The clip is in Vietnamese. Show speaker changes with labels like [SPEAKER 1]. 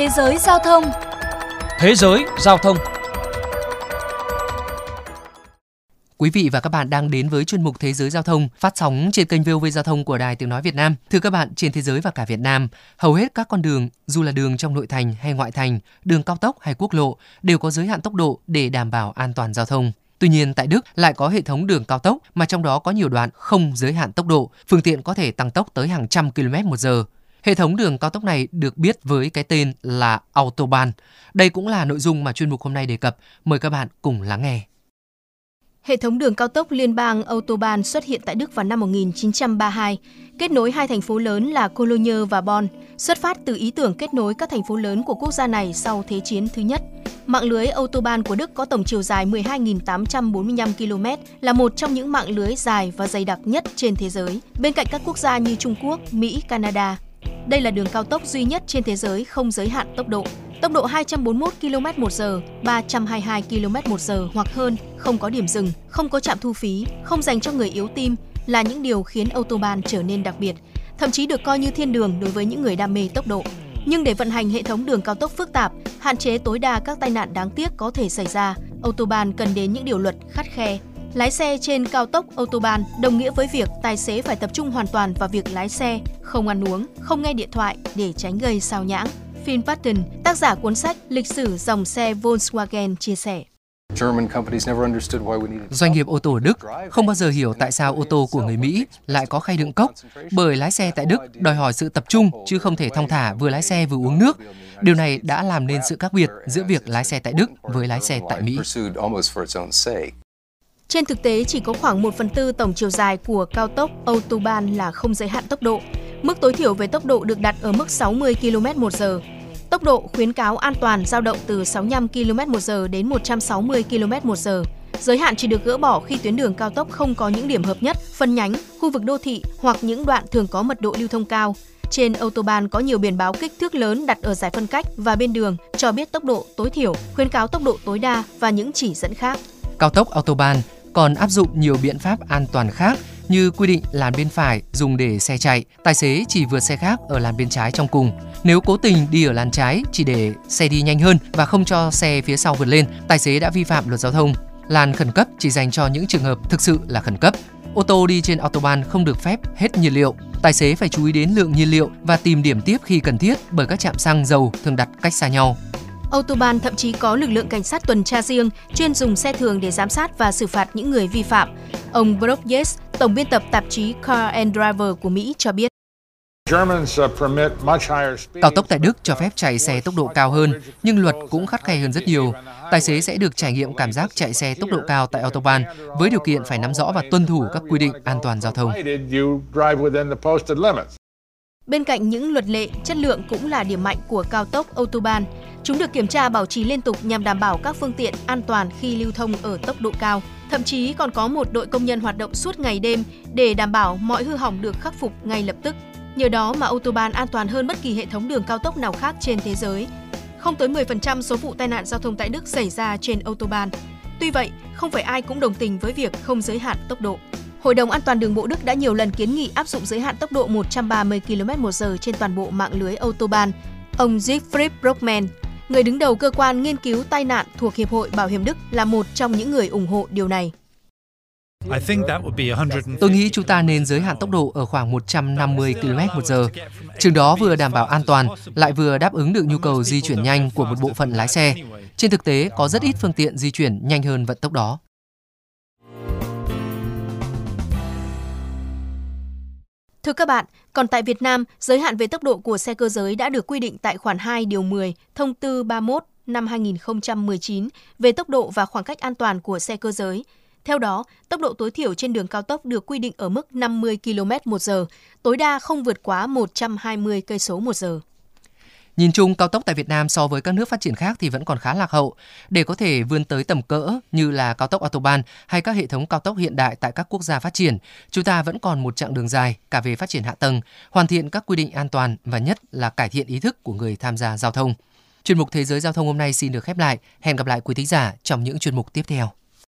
[SPEAKER 1] Thế giới giao thông
[SPEAKER 2] Thế giới giao thông
[SPEAKER 3] Quý vị và các bạn đang đến với chuyên mục Thế giới giao thông phát sóng trên kênh VOV Giao thông của Đài Tiếng nói Việt Nam. Thưa các bạn, trên thế giới và cả Việt Nam, hầu hết các con đường, dù là đường trong nội thành hay ngoại thành, đường cao tốc hay quốc lộ đều có giới hạn tốc độ để đảm bảo an toàn giao thông. Tuy nhiên tại Đức lại có hệ thống đường cao tốc mà trong đó có nhiều đoạn không giới hạn tốc độ, phương tiện có thể tăng tốc tới hàng trăm km một giờ. Hệ thống đường cao tốc này được biết với cái tên là Autobahn. Đây cũng là nội dung mà chuyên mục hôm nay đề cập. Mời các bạn cùng lắng nghe.
[SPEAKER 4] Hệ thống đường cao tốc liên bang Autobahn xuất hiện tại Đức vào năm 1932, kết nối hai thành phố lớn là Cologne và Bonn, xuất phát từ ý tưởng kết nối các thành phố lớn của quốc gia này sau Thế chiến thứ nhất. Mạng lưới Autobahn của Đức có tổng chiều dài 12.845 km, là một trong những mạng lưới dài và dày đặc nhất trên thế giới, bên cạnh các quốc gia như Trung Quốc, Mỹ, Canada. Đây là đường cao tốc duy nhất trên thế giới không giới hạn tốc độ. Tốc độ 241 km một giờ, 322 km một giờ hoặc hơn, không có điểm dừng, không có trạm thu phí, không dành cho người yếu tim là những điều khiến Autobahn trở nên đặc biệt, thậm chí được coi như thiên đường đối với những người đam mê tốc độ. Nhưng để vận hành hệ thống đường cao tốc phức tạp, hạn chế tối đa các tai nạn đáng tiếc có thể xảy ra, Autobahn cần đến những điều luật khắt khe. Lái xe trên cao tốc Autobahn đồng nghĩa với việc tài xế phải tập trung hoàn toàn vào việc lái xe, không ăn uống, không nghe điện thoại để tránh gây sao nhãng. Phil Patton, tác giả cuốn sách Lịch sử dòng xe Volkswagen chia sẻ.
[SPEAKER 3] Doanh nghiệp ô tô Đức không bao giờ hiểu tại sao ô tô của người Mỹ lại có khay đựng cốc, bởi lái xe tại Đức đòi hỏi sự tập trung chứ không thể thong thả vừa lái xe vừa uống nước. Điều này đã làm nên sự khác biệt giữa việc lái xe tại Đức với lái xe tại Mỹ.
[SPEAKER 4] Trên thực tế, chỉ có khoảng 1 phần tư tổng chiều dài của cao tốc Autobahn là không giới hạn tốc độ. Mức tối thiểu về tốc độ được đặt ở mức 60 km/h. Tốc độ khuyến cáo an toàn dao động từ 65 km một đến 160 km/h. Giới hạn chỉ được gỡ bỏ khi tuyến đường cao tốc không có những điểm hợp nhất, phân nhánh, khu vực đô thị hoặc những đoạn thường có mật độ lưu thông cao. Trên autobahn có nhiều biển báo kích thước lớn đặt ở giải phân cách và bên đường cho biết tốc độ tối thiểu, khuyến cáo tốc độ tối đa và những chỉ dẫn khác.
[SPEAKER 3] Cao tốc autobahn còn áp dụng nhiều biện pháp an toàn khác như quy định làn bên phải dùng để xe chạy, tài xế chỉ vượt xe khác ở làn bên trái trong cùng. Nếu cố tình đi ở làn trái chỉ để xe đi nhanh hơn và không cho xe phía sau vượt lên, tài xế đã vi phạm luật giao thông. Làn khẩn cấp chỉ dành cho những trường hợp thực sự là khẩn cấp. Ô tô đi trên autobahn không được phép hết nhiên liệu. Tài xế phải chú ý đến lượng nhiên liệu và tìm điểm tiếp khi cần thiết bởi các trạm xăng dầu thường đặt cách xa nhau.
[SPEAKER 4] Autobahn thậm chí có lực lượng cảnh sát tuần tra riêng, chuyên dùng xe thường để giám sát và xử phạt những người vi phạm. Ông Brock Yates, tổng biên tập tạp chí Car and Driver của Mỹ cho biết.
[SPEAKER 3] Cao tốc tại Đức cho phép chạy xe tốc độ cao hơn, nhưng luật cũng khắt khe hơn rất nhiều. Tài xế sẽ được trải nghiệm cảm giác chạy xe tốc độ cao tại Autobahn với điều kiện phải nắm rõ và tuân thủ các quy định an toàn giao thông.
[SPEAKER 4] Bên cạnh những luật lệ, chất lượng cũng là điểm mạnh của cao tốc Autobahn. Chúng được kiểm tra bảo trì liên tục nhằm đảm bảo các phương tiện an toàn khi lưu thông ở tốc độ cao. Thậm chí còn có một đội công nhân hoạt động suốt ngày đêm để đảm bảo mọi hư hỏng được khắc phục ngay lập tức. Nhờ đó mà Autobahn an toàn hơn bất kỳ hệ thống đường cao tốc nào khác trên thế giới. Không tới 10% số vụ tai nạn giao thông tại Đức xảy ra trên Autobahn. Tuy vậy, không phải ai cũng đồng tình với việc không giới hạn tốc độ. Hội đồng An toàn đường bộ Đức đã nhiều lần kiến nghị áp dụng giới hạn tốc độ 130 km/h trên toàn bộ mạng lưới Autobahn. Ông Siegfried Brockmann, người đứng đầu cơ quan nghiên cứu tai nạn thuộc Hiệp hội Bảo hiểm Đức là một trong những người ủng hộ điều này.
[SPEAKER 3] Tôi nghĩ chúng ta nên giới hạn tốc độ ở khoảng 150 km một giờ. Chừng đó vừa đảm bảo an toàn, lại vừa đáp ứng được nhu cầu di chuyển nhanh của một bộ phận lái xe. Trên thực tế, có rất ít phương tiện di chuyển nhanh hơn vận tốc đó.
[SPEAKER 4] Thưa các bạn, còn tại Việt Nam, giới hạn về tốc độ của xe cơ giới đã được quy định tại khoản 2 điều 10 Thông tư 31 năm 2019 về tốc độ và khoảng cách an toàn của xe cơ giới. Theo đó, tốc độ tối thiểu trên đường cao tốc được quy định ở mức 50 km một giờ, tối đa không vượt quá 120 cây số một giờ.
[SPEAKER 3] Nhìn chung, cao tốc tại Việt Nam so với các nước phát triển khác thì vẫn còn khá lạc hậu. Để có thể vươn tới tầm cỡ như là cao tốc Autobahn hay các hệ thống cao tốc hiện đại tại các quốc gia phát triển, chúng ta vẫn còn một chặng đường dài cả về phát triển hạ tầng, hoàn thiện các quy định an toàn và nhất là cải thiện ý thức của người tham gia giao thông. Chuyên mục Thế giới Giao thông hôm nay xin được khép lại. Hẹn gặp lại quý thính giả trong những chuyên mục tiếp theo.